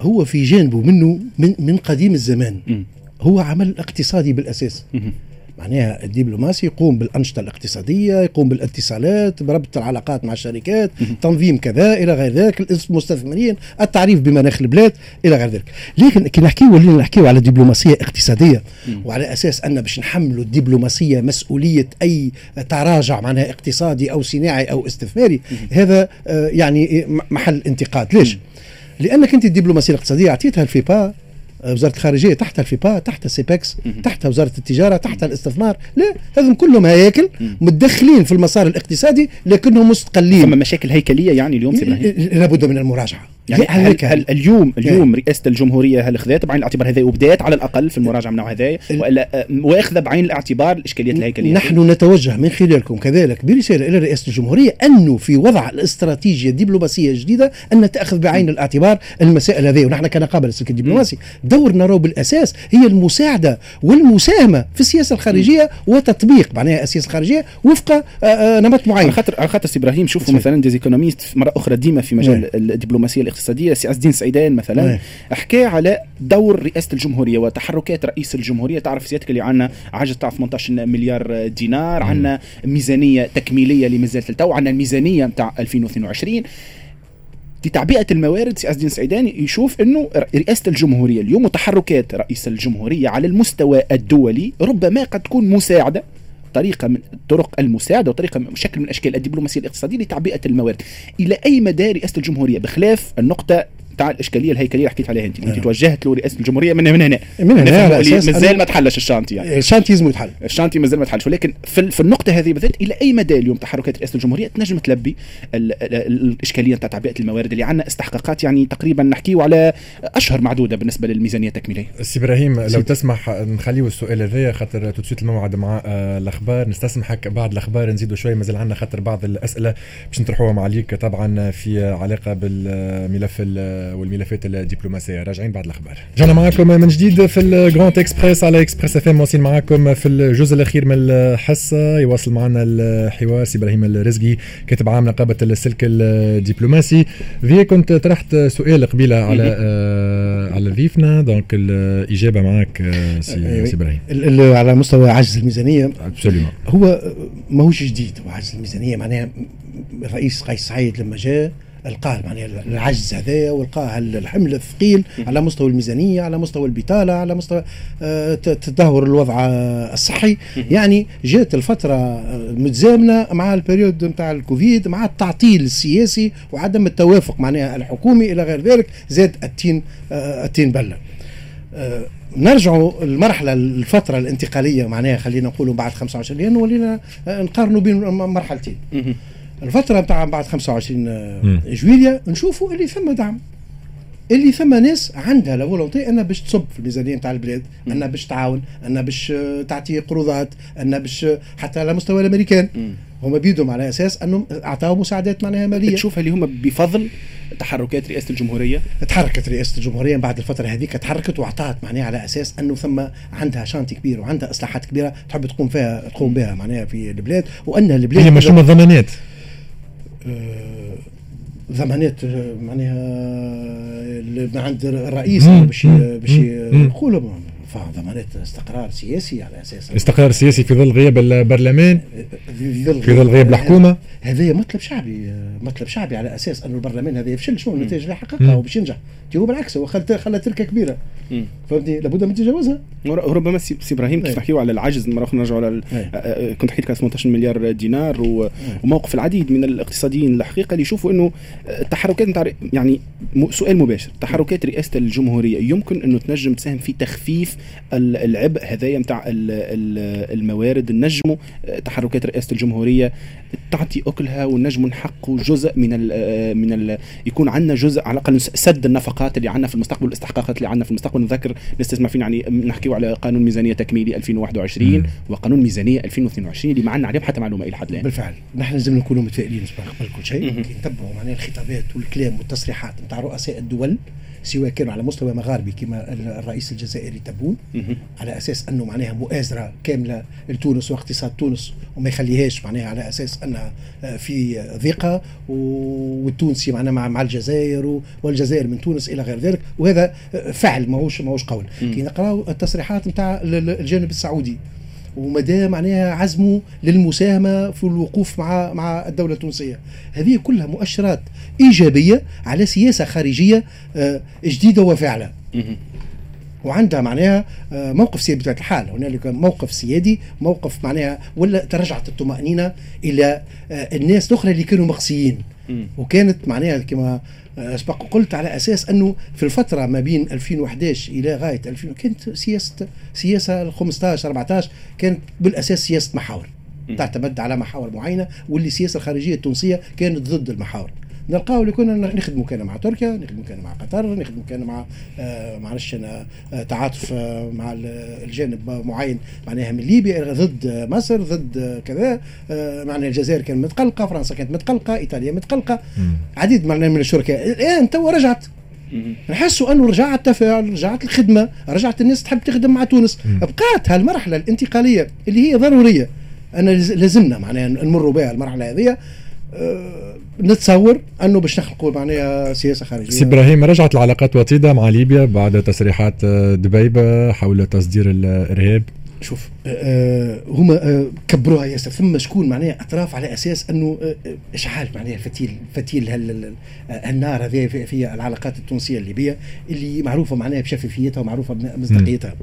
هو في جانبه منه من, من قديم الزمان. م. هو عمل اقتصادي بالأساس. م. معناها الدبلوماسي يقوم بالأنشطة الاقتصادية يقوم بالإتصالات بربط العلاقات مع الشركات تنظيم كذا إلى غير ذلك المستثمرين التعريف بمناخ البلاد إلى غير ذلك. لكن كي نحكيو ولينا نحكيو على دبلوماسية اقتصادية وعلى أساس أن باش نحملوا الدبلوماسية مسؤولية أي تراجع معناها اقتصادي أو صناعي أو استثماري هذا آه، يعني محل انتقاد. ليش؟ لأنك أنت الدبلوماسية الاقتصادية أعطيتها الفيبا وزارة الخارجية تحت الفيبا تحت سيبكس تحت وزارة التجارة تحت الاستثمار. لا هذم كلهم هياكل متدخلين في المسار الاقتصادي لكنهم مستقلين. ثم مشاكل هيكلية يعني اليوم لابد من المراجعة. يعني هل, هل اليوم اليوم رئاسه الجمهورية هل اخذت بعين الاعتبار هذا وبدأت على الأقل في المراجعة من هذا وإلا آه، واخذه بعين الاعتبار الإشكاليات الهيكلية. نحن نتوجه من خلالكم كذلك برسالة إلى رئاسه الجمهورية انه في وضع الاستراتيجية الدبلوماسية الجديدة أن تأخذ بعين الاعتبار المسائل هذه. ونحن كنقابه السلك الدبلوماسي. دورنا راهو بالأساس هي المساعدة والمساهمة في السياسة الخارجية وتطبيق معناها السياسة الخارجية وفق آه، آه، نمط معين. على خاطر على خاطر إبراهيم شوفوا مثلا des économistes مرة أخرى ديما في مجال الدبلوماسية الاقتصادية سي عز الدين سعيدان مثلا إيه. حكى على دور رئاسة الجمهورية وتحركات رئيس الجمهورية. تعرف سيادتك اللي عندنا عجز تاع 18 مليار دينار عندنا ميزانية تكميلية لمازالت التو عندنا الميزانية نتاع 2022 لتعبئه الموارد سي عز الدين سعيدان يشوف إنه رئاسة الجمهورية اليوم وتحركات رئيس الجمهورية على المستوى الدولي ربما قد تكون مساعدة. طريقة من طرق المساعدة وطريقة شكل من أشكال الدبلوماسية الاقتصادية لتعبئة الموارد. إلى أي مدى رئاسة الجمهورية؟ بخلاف النقطة تاع الإشكالية الهيكليه اللي حكيت عليها أنت. أنت توجهت له رئاسه الجمهورية من, من هنا. من هنا مازال ما تحلش ال chantier يعني. ال chantier لازم يتحل ال chantier مازال ما تحلش. ولكن في, في النقطة هذه بالذات إلى أي مدى اليوم تحركات رئاسه الجمهورية تنجم تلبي الإشكالية نتاع تعبئه الموارد اللي عندنا؟ استحقاقات يعني تقريبا نحكيو على أشهر معدودة بالنسبة للميزانية التكميلية. سي إبراهيم لو تسمح نخليو السؤال هذايا خاطر tout de suite الموعد مع آه، الأخبار. نستسمحك بعد الأخبار نزيدوا شوية مازال عندنا خاطر بعض الأسئلة باش نطرحوها عليك طبعا في علاقة بالملف والملفات الدبلوماسية. راجعين بعد الأخبار. رجعنا معكم من جديد في Le Grand Express على Express FM واصلين معكم في الجزء الأخير من الحصة. يواصل معنا الحوار سي إبراهيم الرزقي كاتب عام نقابة السلك الدبلوماسي. في كنت طرحت سؤال قبيله على آه على ضيفنا donc الإجابة معك آه سي, أيوة. سي إبراهيم. على مستوى عجز الميزانية. هو ماهوش جديد هو عجز الميزانية. معناها الرئيس قيس سعيد لما جاء القاه معناها العجز هذايا والقاه الحمل الثقيل على مستوى الميزانية على مستوى البطالة على مستوى آه، تدهور الوضع الصحي. يعني جات الفترة متزامنة مع ال période نتاع الكوفيد مع التعطيل السياسي وعدم التوافق معناها الحكومي إلى غير ذلك زاد الطين آه، الطين بلة. آه، نرجعوا المرحله الفترة الانتقالية معناها خلينا نقولوا بعد 25 لأنه ولينا نقارنوا بين مرحلتين. الفترة نتاع بعد 25 جويليا نشوفوا اللي ثم دعم. اللي ثم ناس عندها la volonté أنها باش تصب في الميزانيه نتاع البلاد أنها باش تعاون أنها باش تعطي قروضات أنها باش حتى على مستوى الأمريكان. هما بيدهم على أساس أنهم اعطاوا مساعدات معناها مالية. تشوفها اللي هما بفضل تحركات رئاسة الجمهورية؟ تحركت رئاسة الجمهورية بعد الفترة هذيك تحركت واعطت معناها على أساس أنه ثم عندها شانتي كبير وعندها إصلاحات كبيرة تحب تقوم فيها تقوم بها معناها في البلاد وان البلاد هي مش ضمانات آه، ضمانات آه، معناها عند الرئيس باش باش يقولوا. ضمانات استقرار سياسي على أساس. استقرار سياسي في ظل غياب البرلمان في ظل, في ظل غياب الحكومة. هذا مطلب شعبي مطلب شعبي على أساس انه البرلمان هذا يفشل. شنو النتائج اللي حققها وباش ينجح؟ هو بالعكس هو خلى تركة كبيرة. فهمتني؟ لابد من تجاوزها. ربما سي إبراهيم كيف نحكيو على العجز مرة أخرى نرجعوا على كنت حكيت على 18 مليار دينار وموقف العديد من الاقتصاديين الحقيقة اللي يشوفوا إنه التحركات نتاع يعني سؤال مباشر تحركات رئاسة الجمهورية يمكن انه تنجم تساهم في تخفيف العبء هذايا نتاع الموارد نجموا تحركات رئاسة الجمهورية تعطي أكلها ونجموا نحققوا جزء من ال من ال يكون عندنا جزء على الأقل سد النفقات اللي عندنا في المستقبل والاستحقاقات اللي عندنا في المستقبل. نذكر نستسمع فينا يعني نحكيو على قانون ميزانية تكميلي 2021 مم. وقانون ميزانية 2022 اللي ما عندنا عليهم حتى معلومة إلى حد الآن. بالفعل. نحن لازم نكونوا متفائلين قبل كل شيء. نتبعوا معناها الخطابات والكلام والتصريحات نتاع رؤساء الدول سواء كانوا على مستوى مغاربي كما الرئيس الجزائري تبون. على أساس أنه معناها مؤازرة كاملة لتونس واقتصاد تونس وما يخليهاش معناها على أساس انها في ضيقة. والتونسي معناها مع, مع الجزائر والجزائر من تونس إلى غير ذلك. وهذا فعل ماهوش ماهوش قول. كي نقراو التصريحات نتاع الجانب السعودي. ومدى معناها عزمه للمساهمة في الوقوف مع مع الدولة التونسية. هذه كلها مؤشرات إيجابية على سياسة خارجية آه، جديدة وفاعلة. وعندها معناها آه، موقف سيادي بطبيعه الحال. هنالك موقف سيادي موقف معناها ولا ترجعت الطمأنينة إلى آه، الناس الأخرى اللي كانوا مقصيين وكانت معناها كما اسبق قلت على أساس أنه في الفترة ما بين 2011 إلى غاية 2000 كانت سياسه سياسة 15 14 كانت بالأساس سياسة محاور. تعتمد على محاور معينة واللي السياسة الخارجية التونسية كانت ضد المحاور. نلقاو اللي كنا نخدموا كان مع تركيا نخدموا كان مع قطر نخدموا كان مع آه معلش أنا آه تعاطف آه مع الجانب معين معناها من ليبيا ضد مصر ضد كذا معناها الجزائر كانت متقلقة فرنسا كانت متقلقة إيطاليا متقلقة. عديد معناها من الشركاء. الآن تو رجعت. نحسوا أنه رجعت التفاعل رجعت الخدمة رجعت الناس تحب تخدم مع تونس. بقات هالمرحلة الانتقالية اللي هي ضرورية. أنا لازمنا معناها نمروا بها المرحلة هذه. نتصور أنه باش نخلقوا معناها سياسة خارجية. سي إبراهيم رجعت العلاقات وطيدة مع ليبيا بعد تصريحات دبيبة حول تصدير الإرهاب؟ شوف آه هما آه كبروها ياسر. ثم شكون معناها أطراف على أساس أنه آه إشعال معناها فتيل فتيل هالنار هذه في, في العلاقات التونسية الليبية اللي معروفة معناها بشفافيتها ومعروفة بمصداقيتها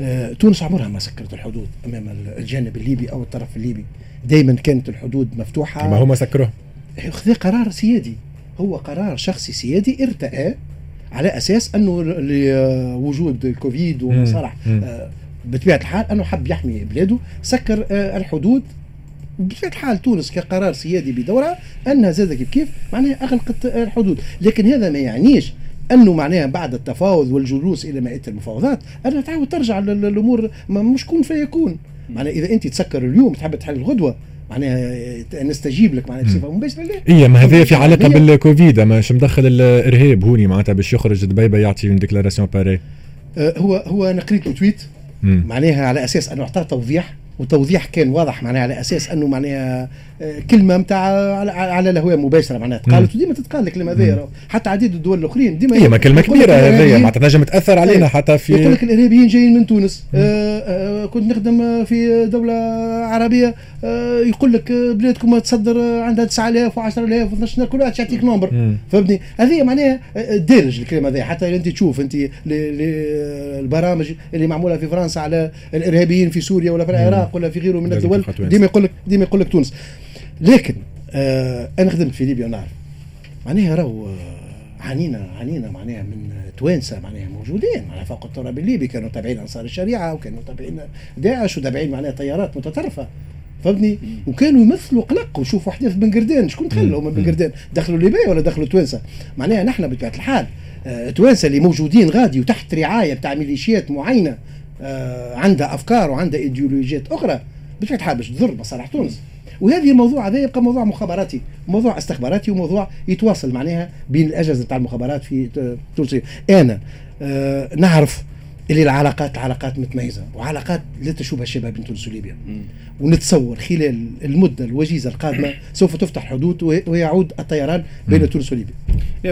آه تونس عمرها ما سكرت الحدود أمام الجانب الليبي أو الطرف الليبي. دائما كانت الحدود مفتوحة. ما هما سكروها خذ قرار سيادي. هو قرار شخصي سيادي ارتأى على أساس أنه لوجود الكوفيد ومصالح آه بطبيعة الحال أنه حب يحمي بلاده. سكر آه الحدود. بطبيعة الحال تونس كقرار سيادي بدورها انها زاد كيف كيف معناها أغلقت الحدود. لكن هذا ما يعنيش أنه معناها بعد التفاوض والجلوس إلى مائدة المفاوضات أنها تعاود ترجع للأمور مش كون فيكون. معناها إذا أنت تسكر اليوم تحب تحل الغدوة معناها نستجيب لك معناها بصفه مباشره لا اي ما هذا في علاقة بالكوفيد أما مش مدخل الإرهاب هوني معناتها باش يخرج دبيبه يعطي une déclaration pareille هو هو أنا قريت tweet معناها على أساس أنه اعطى توضيح وتوضيح كان واضح معناها على أساس أنه معناها كلمة نتاع على, على الهواء مباشرة معناها تقالت وديما تتقال الكلمة هذه حتى عديد الدول الأخرين ديما هي كلمة كبيرة هذه معناتها تنجم تأثر علينا إيه. حتى في يقول لك الإرهابيين جايين من تونس. آه آه كنت نخدم في دولة عربية. آه يقول لك بلادكم تصدر عندها 9000 و10000 و12000 كل واحد يعطيك نمبر. فهمتني؟ هذه معناها دارج الكلمة هذه حتى أنت تشوف أنت البرامج اللي معمولة في فرنسا على الإرهابيين في سوريا ولا في العراق ولا في غيره من الدول ديما يقول لك ديما يقول لك تونس. لكن آه أنا خدمت في ليبيا ونعرف. معناها راهو آه، عانينا عانينا معناها من توانسة معناها موجودين. معناها فوق التراب الليبي كانوا تابعين انصار الشريعة وكانوا تابعين داعش وتابعين معناها تيارات متطرفة. فهمتني؟ وكانوا يمثلوا قلق وشوفوا أحداث بن قردان. شكون تخلوا من بن قردان؟ دخلوا ليبيا ولا دخلوا توانسة؟ معناها نحن بطبيعة الحال آه توانسة اللي موجودين غادي وتحت رعاية بتاع ميليشيات معينة آه عندها أفكار وعندها إيديولوجيات أخرى بطبيعة الحال باش تضر مصالح تونس. وهذه الموضوع هذا يبقى موضوع مخابراتي موضوع استخباراتي وموضوع يتواصل معناها بين الأجهزة تاع المخابرات في تونس أنا آه نعرف اللي العلاقات علاقات متميزة وعلاقات لا تشوبها الشباب بين تونس وليبيا. ونتصور خلال المدة الوجيزة القادمة سوف تفتح حدود ويعود الطيران بين تونس وليبيا.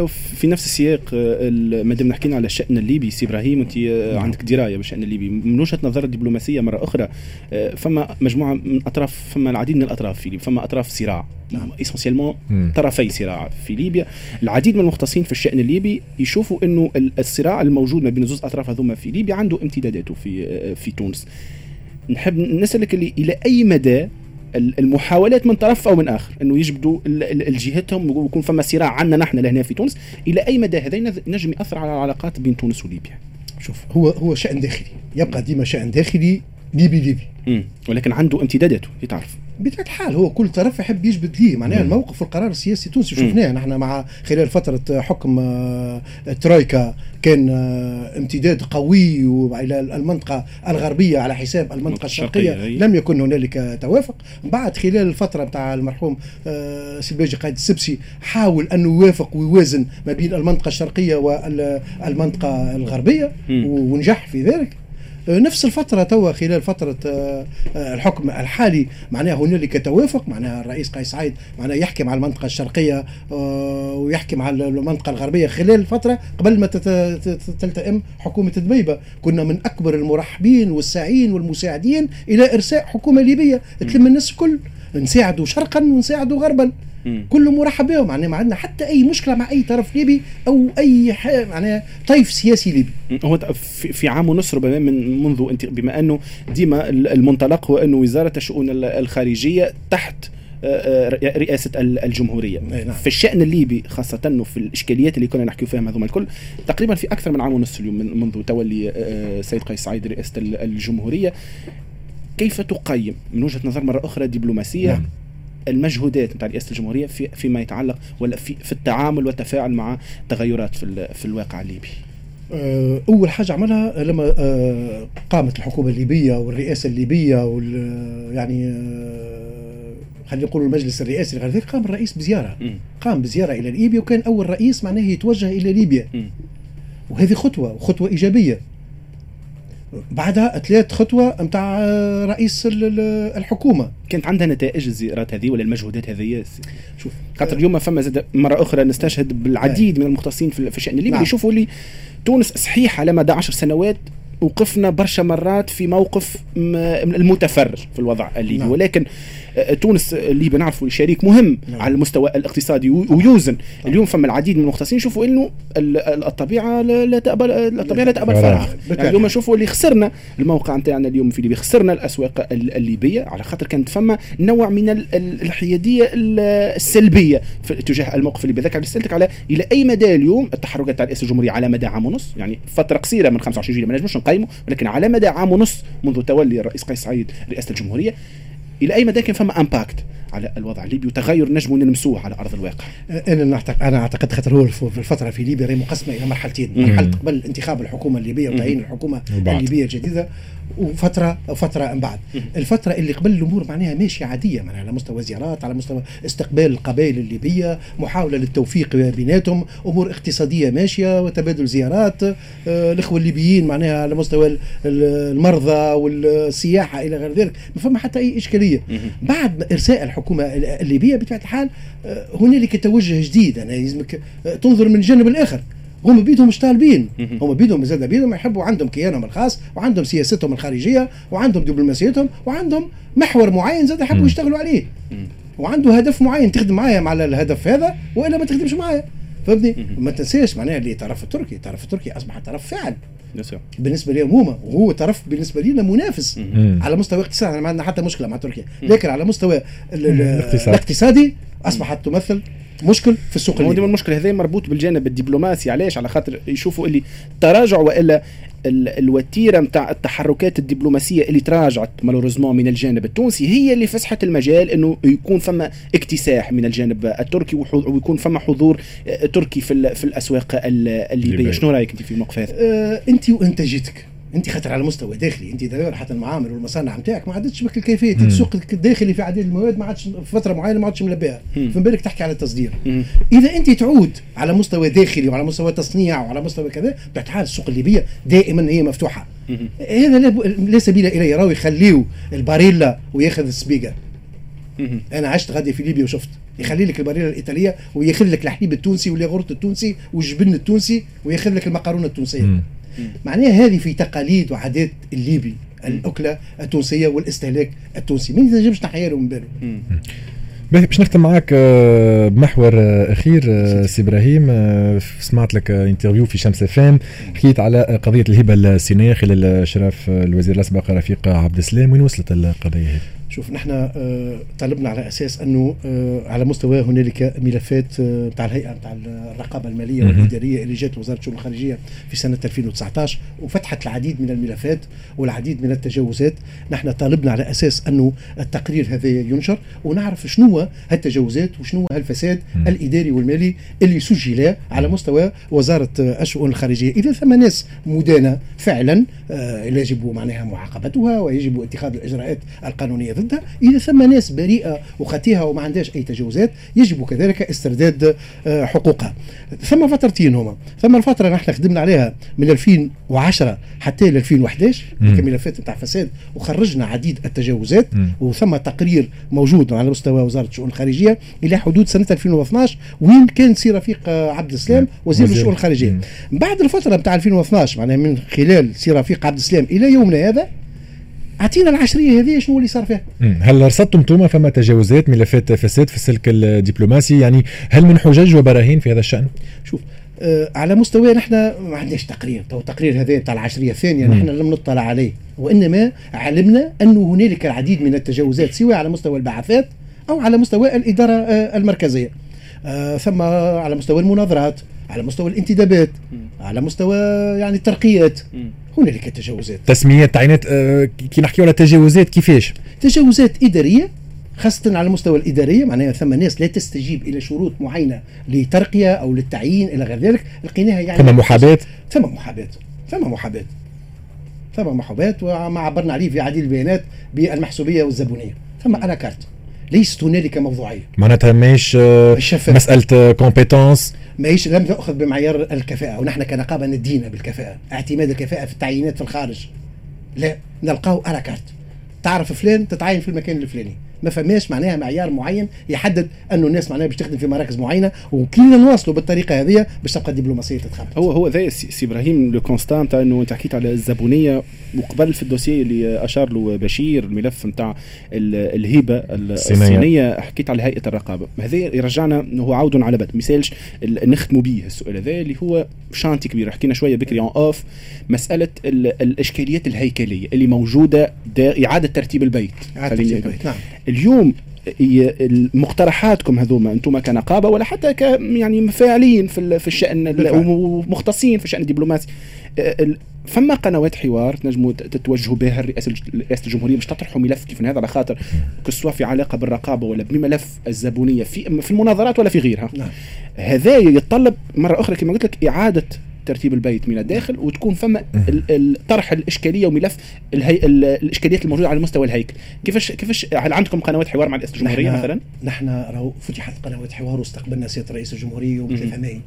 في نفس السياق آه، ما دام حكينا على الشأن الليبي سي إبراهيم أنت آه، نعم. عندك دراية بالشأن الليبي. من وجهة نظر الدبلوماسية مرة أخرى آه، فما مجموعة من اطراف فما العديد من الأطراف في ليبيا فما أطراف صراع نعم. essentiellement طرفي صراع في ليبيا. العديد من المختصين في الشأن الليبي يشوفوا إنه الصراع الموجود ما بين زوج أطراف هذوما في ليبيا عنده امتداداته في في تونس. نحب نسألك إلى أي مدى المحاولات من طرف أو من آخر أنه يجبدوا الجهتهم ويكون فما صراع عندنا نحن لهنا في تونس؟ إلى أي مدى هذا نجم يأثر على العلاقات بين تونس وليبيا؟ شوف هو هو شأن داخلي. يبقى ديما شأن داخلي ليبي ليبي مم. ولكن عنده امتداداته تعرف بطبيعة الحال هو كل طرف يحب يجبد ليه. معناها الموقف والقرار السياسي التونسي شفناه. نحن مع خلال فترة حكم آه، ترويكا كان آه، امتداد قوي إلى المنطقة الغربية على حساب المنطقة الشرقية. لم يكن هنالك توافق. بعد خلال الفترة نتاع المرحوم آه، سلباجي قائد السبسي حاول انه يوافق ويوازن ما بين المنطقة الشرقية والمنطقة الغربية ونجح في ذلك. نفس الفترة توا خلال فترة آه، آه، الحكم الحالي. معناها هنالك توافق معناها الرئيس قيس سعيد معناها يحكم على المنطقة الشرقية آه، ويحكم على المنطقة الغربية خلال الفترة قبل ما تلتئم حكومة دبيبة كنا من أكبر المرحبين والساعين والمساعدين إلى إرساء حكومة ليبية. تلم الناس الكل نساعدوا شرقا ونساعدوا غربا. كله مرحب بهم. معناها ما عندنا حتى أي مشكلة مع أي طرف ليبي أو أي معناها طيف سياسي ليبي. هو في عام ونص ربما من منذ انت بما أنه ديما المنطلق هو أنه وزارة الشؤون الخارجية تحت آه، آه، رئاسة الجمهورية. نعم. في الشأن الليبي خاصة وفي الإشكاليات اللي كنا نحكي فيها هذوما الكل تقريبا في أكثر من عام ونص اليوم من منذ تولي آه، سيد قيس سعيد رئاسة الجمهورية كيف تقيم من وجهة نظر مرة أخرى دبلوماسية نعم. المجهودات نتاع رئاسة الجمهورية في فيما يتعلق ولا في في التعامل والتفاعل مع تغيرات في في الواقع الليبي. آه، أول حاجة عملها لما آه، قامت الحكومة الليبية والرئاسة الليبية وال يعني آه، خلينا نقول المجلس الرئاسي غير ذلك قام الرئيس بزيارة. قام بزيارة إلى ليبيا وكان أول رئيس معناه يتوجه إلى ليبيا. وهذه خطوة وخطوه إيجابية. بعدها ثلاث خطوة نتاع رئيس الحكومة. كانت عندها نتائج الزيارات هذه ولا المجهودات هذه؟ شوف خاطر اليوم فما زاد مرة أخرى نستشهد بالعديد من المختصين في الشأن. الليبي نعم. يشوفوا لي تونس صحيح على مدى عشر سنوات وقفنا برشا مرات في موقف المتفرج في الوضع الليبي نعم. ولكن تونس اللي بنعرفوا شريك مهم نعم. على المستوى الاقتصادي ويوزن. اليوم فما العديد من المختصين يشوفوا إنه الطبيعة لا تقبل الطبيعة لا تقبل فراغ. يعني اليوم نشوفوا اللي خسرنا الموقع نتاعنا اليوم في ليبيا خسرنا الأسواق الليبية. على خاطر كانت فما نوع من الحيادية السلبية في اتجاه الموقف الليبي ذاك سالتك على إلى أي مدى اليوم التحركات تاع رئاسه الجمهورية على مدى عام ونص؟ يعني فترة قصيرة من 25 جويليه ما نجموش نقيمه ولكن على مدى عام ونص منذ تولي الرئيس قيس سعيد رئاسة الجمهورية إلى أي مدى كان فما امباكت على الوضع الليبي وتغير نجم نلمسوه على أرض الواقع. أنا اعتقد أنا أعتقد خاطر هو في الفترة في ليبيا راهي مقسمه إلى مرحلتين. مرحلة قبل انتخاب الحكومة الليبية وتعيين الحكومة الليبية الجديدة وفتره فترة من بعد. الفترة اللي قبل الأمور معناها ماشية عادية معناها على مستوى زيارات على مستوى استقبال القبائل الليبية محاولة للتوفيق بيناتهم أمور اقتصادية ماشية وتبادل زيارات. آه الإخوة الليبيين معناها على مستوى المرضى والسياحة إلى غير ذلك. ما فما حتى أي إشكالية. بعد إرساء الحكومة الليبية بطبيعة الحال آه هنالك توجه جديد. أنا لازمك تنظر من الجانب الآخر. هم بيدهم مش طالبين. هم بيدهم زاد بيدهم يحبوا عندهم كيانهم الخاص وعندهم سياستهم الخارجية وعندهم دبلوماسيتهم وعندهم محور معين زاد يحبوا يشتغلوا عليه. وعنده هدف معين تخدم معايا مع الهدف هذا وإلا ما تخدمش معايا. فهمتني؟ ما تنساش معناها اللي طرف التركي الطرف التركي أصبح طرف فعل بالنسبة لهم هما وهو طرف بالنسبة لنا منافس. على مستوى اقتصادي ما عندنا حتى مشكلة مع تركيا. لكن على مستوى الاقتصادي أصبحت تمثل مشكل في السوق الليبي ديما المشكل هذا مربوط بالجانب الدبلوماسي علاش؟ على خاطر يشوفوا اللي تراجع وإلا الوتيرة نتاع التحركات الدبلوماسية اللي تراجعت malheureusement من الجانب التونسي هي اللي فسحت المجال إنه يكون فما اكتساح من الجانب التركي ويكون فما حضور تركي في في الأسواق الليبية. شنو رأيك أنت في الموقف هذا؟ آه أنت وانتاجتك انت خاطر على مستوى داخلي انت داير حتى المعامل والمصانع نتاعك ما عادتش بك الكيفية السوق الداخلي في عديد المواد ما عادش في فترة معينة ما عادش ملبيها فما بالك تحكي على التصدير. إذا انت تعود على مستوى داخلي وعلى مستوى تصنيع وعلى مستوى كذا بتحال السوق الليبية دائما هي مفتوحة. هذا لا سبيل إليه راهو يخليو الباريلا ويأخذ السبيقه أنا عشت غادي في ليبيا وشفت. يخلي لك الباريلا الإيطالية ويأخذ لك الحليب التونسي والياغورت التونسي والجبن التونسي ويأخذ لك المقارونة التونسية. معناها هذه في تقاليد وعادات الليبي الأكلة التونسية والاستهلاك التونسي. ما ينجمش نحيا من باله. باش نختم معاك بمحور أخير سي إبراهيم سمعت لك interview في شمس FM حكيت على قضية الهبة الصينية خلال اشراف الوزير الأسبق رفيق عبد السلام وين وصلت القضية هذه؟ شوف نحن طلبنا على أساس أنه على مستوى هنالك ملفات نتاع الهيئة نتاع الرقابة المالية والإدارية اللي جات وزارة الشؤون الخارجية في سنة 2019 وفتحت العديد من الملفات والعديد من التجاوزات. نحن طالبنا على أساس أنه التقرير هذا ينشر ونعرف شنو هالتجاوزات وشنو هالفساد الإداري والمالي اللي سجل على مستوى وزارة الشؤون الخارجية. إذا ثم ناس مدانة فعلا يجب معناها معاقبتها ويجب اتخاذ الإجراءات القانونية. ضدها. إذا ثم ناس بريئة وخطيها وما عندهاش أي تجاوزات يجب كذلك استرداد حقوقها. ثم فترتين هما. ثم الفترة نحن خدمنا عليها من 2010 حتى ل 2011 كملفات نتاع فساد وخرجنا عديد التجاوزات وثم تقرير موجود على مستوى وزارة الشؤون الخارجية إلى حدود سنة 2012 وين كان سي رفيق عبد السلام وزير الشؤون الخارجية. بعد الفترة نتاع 2012 معناها من خلال سي رفيق عبد السلام إلى يومنا هذا أعطينا العشرية هذه شنو اللي صار فيها؟ هل رصدتم أنتم فما تجاوزات ملفات فساد في السلك الدبلوماسي؟ يعني هل من حجج وبراهين في هذا الشأن؟ شوف آه على مستوى نحن ما عندناش تقرير. تو التقرير هذا تاع العشرية الثانية نحن لم نطلع عليه. وإنما علمنا أنه هنالك العديد من التجاوزات سواء على مستوى البعثات أو على مستوى الإدارة آه المركزية. آه ثم على مستوى المناظرات على مستوى الانتدابات على مستوى يعني الترقيات. هنالك تجاوزات. تسميات تعيينات آه كي نحكيو على تجاوزات كيفاش؟ تجاوزات إدارية خاصة على المستوى الإدارية معناها ثم ناس لا تستجيب إلى شروط معينة لترقية أو للتعيين إلى غير ذلك لقيناها يعني ثم محاباة؟ ثم محاباة ثم محاباة ثم محاباة وما عبرنا عليه في عديد البيانات بالمحسوبية والزبونية. ثم à la carte. ليست هنالك موضوعية. معناتها ماهيش مسألة compétence ماهيش لم تأخذ بمعيار الكفاءة ونحن كنقابة ندينا بالكفاءة اعتماد الكفاءة في التعيينات في الخارج. لا نلقاو à la carte. تعرف فلان تتعين في المكان الفلاني. ما فماش معناها معيار معين يحدد أنه الناس معناها باش تخدم في مراكز معينة وكلنا نواصلوا بالطريقة هذه باش تبقى الدبلوماسية تتخبط هو هو ذا سي إبراهيم le constat نتاع إنه أنت حكيت على الزبونية وقبل في ال dossier اللي أشار له بشير الملف نتاع الهبه الصينية, الصينية حكيت على هيئة الرقابة. هذا يرجعنا هو عود على بدء مسالش نختموا به السؤال هذا اللي هو chantier كبير. حكينا شوية بكري en off مسألة الإشكاليات الهيكلية اللي موجودة إعادة ترتيب البيت. إعادة ترتيب البيت. نعم. اليوم مقترحاتكم هذوما أنتم كنقابة ولا حتى ك يعني فاعلين في في الشأن ومختصين في الشأن الدبلوماسي. فما قنوات حوار تنجموا تتوجهوا بها رئاسة الجمهورية باش تطرحوا ملف كيف هذا على خاطر que ce soit في علاقة بالرقابة ولا بملف الزبونية في في المناظرات ولا في غيرها. نعم. هذا يتطلب مرة أخرى كما قلت لك إعادة ترتيب البيت من الداخل وتكون فما طرح الإشكالية وملف الهي... الإشكاليات الموجودة على مستوى الهيكل. كيفاش كيفاش هل عندكم قنوات حوار مع رئاسه الجمهورية نحن مثلا؟ نحن راهو فتحت قنوات حوار واستقبلنا سيادة رئيس الجمهورية يوم 3 ماي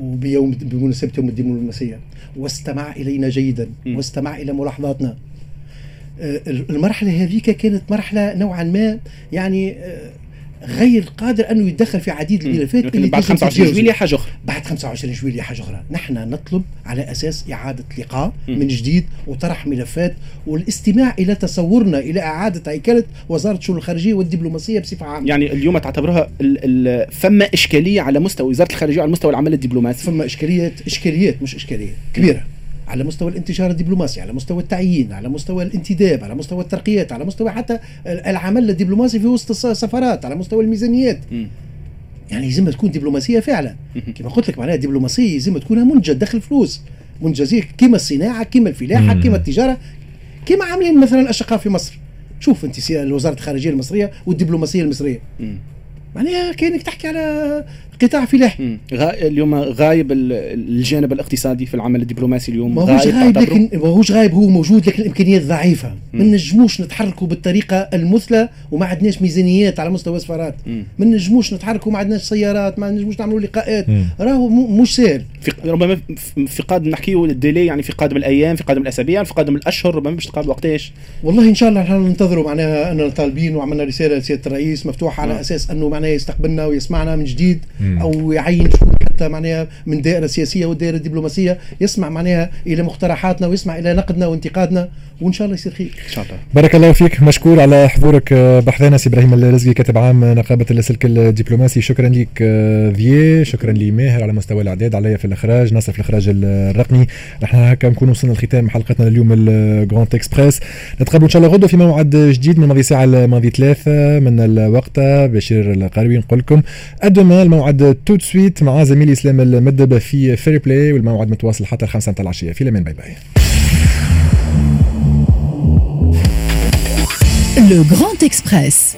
وبيوم بمناسبة يوم الدبلوماسيه واستمع إلينا جيدا واستمع إلى ملاحظاتنا. آه، المرحلة هذيك كانت مرحلة نوعا ما يعني آه، غير قادر أنه يتدخل في عديد الملفات اللي بعد 25 جويلية حاجة أخرى. بعد 25 جويلية حاجة أخرى. نحن نطلب على أساس إعادة لقاء من جديد وطرح ملفات والاستماع إلى تصورنا إلى إعادة هيكلة وزارة الشؤون الخارجية والدبلوماسية بصفة عامة. يعني اليوم تعتبرها فما إشكالية على مستوى وزارة الخارجية على مستوى العمل الدبلوماسي. فما إشكاليات إشكاليات مش إشكالية كبيرة. على مستوى الانتشار الدبلوماسي على مستوى التعيين على مستوى الانتداب على مستوى الترقيات على مستوى حتى العمل الدبلوماسي في وسط السفارات على مستوى الميزانيات. م. يعني لازم تكون دبلوماسية فعلا. كما قلت لك معناها دبلوماسيه لازم تكون منجز دخل فلوس منجزيه كما الصناعة كما الفلاحة كما التجارة كما عاملين مثلا الاشقاء في مصر. شوف أنت وزاره الخارجية المصرية والدبلوماسية المصرية. معناها كأنك تحكي على قطاع فلاحي غا... اليوم غايب الجانب الاقتصادي في العمل الدبلوماسي اليوم ما هوش غايب لكن ما هوش غايب هو موجود لكن الإمكانيات ضعيفة. ما نجموش نتحركوا بالطريقة المثلى وما عندناش ميزانيات على مستوى السفارات ما نجموش نتحركوا ما عندناش سيارات ما نجموش نعملوا لقاءات. راهو مش سهل. في ربما في قادم نحكيو الديلي يعني في قادم الأيام في قادم الأسابيع في قادم الأشهر ربما باش تقابل وقتاش والله إن شاء الله نحن ننتظروا معناها أننا طالبين وعملنا رسالة لسيادة الرئيس مفتوحة على أساس أنه معناها يستقبلنا ويسمعنا من جديد. أو يعين شكون حتى معناها من دائرة سياسية والدائره الدبلوماسيه يسمع معناها إلى مقترحاتنا ويسمع إلى نقدنا وانتقادنا وإن شاء الله يصير خير. إن شاء الله. بارك الله فيك مشكور على حضورك آه، بحثنا. سي إبراهيم الرزقي كاتب عام نقابة السلك الدبلوماسي. شكرا لك فيي. آه، شكرا لماهر على مستوى الإعداد. عليا في الإخراج ناصر في الإخراج الرقمي. نحن هكا نكون وصلنا لختام حلقتنا اليوم ال Grand Express نتقابل إن شاء الله غدوة في موعد جديد من ماضي ساعة لماضي ثلاثة. من الوقت بشير القروي نقول لكم à demain الموعد tout de suite مع زميلي إسلام المدب في Fair Play والموعد متواصل حتى الخمسة متاع العشية في الأمان bye bye Le Grand Express.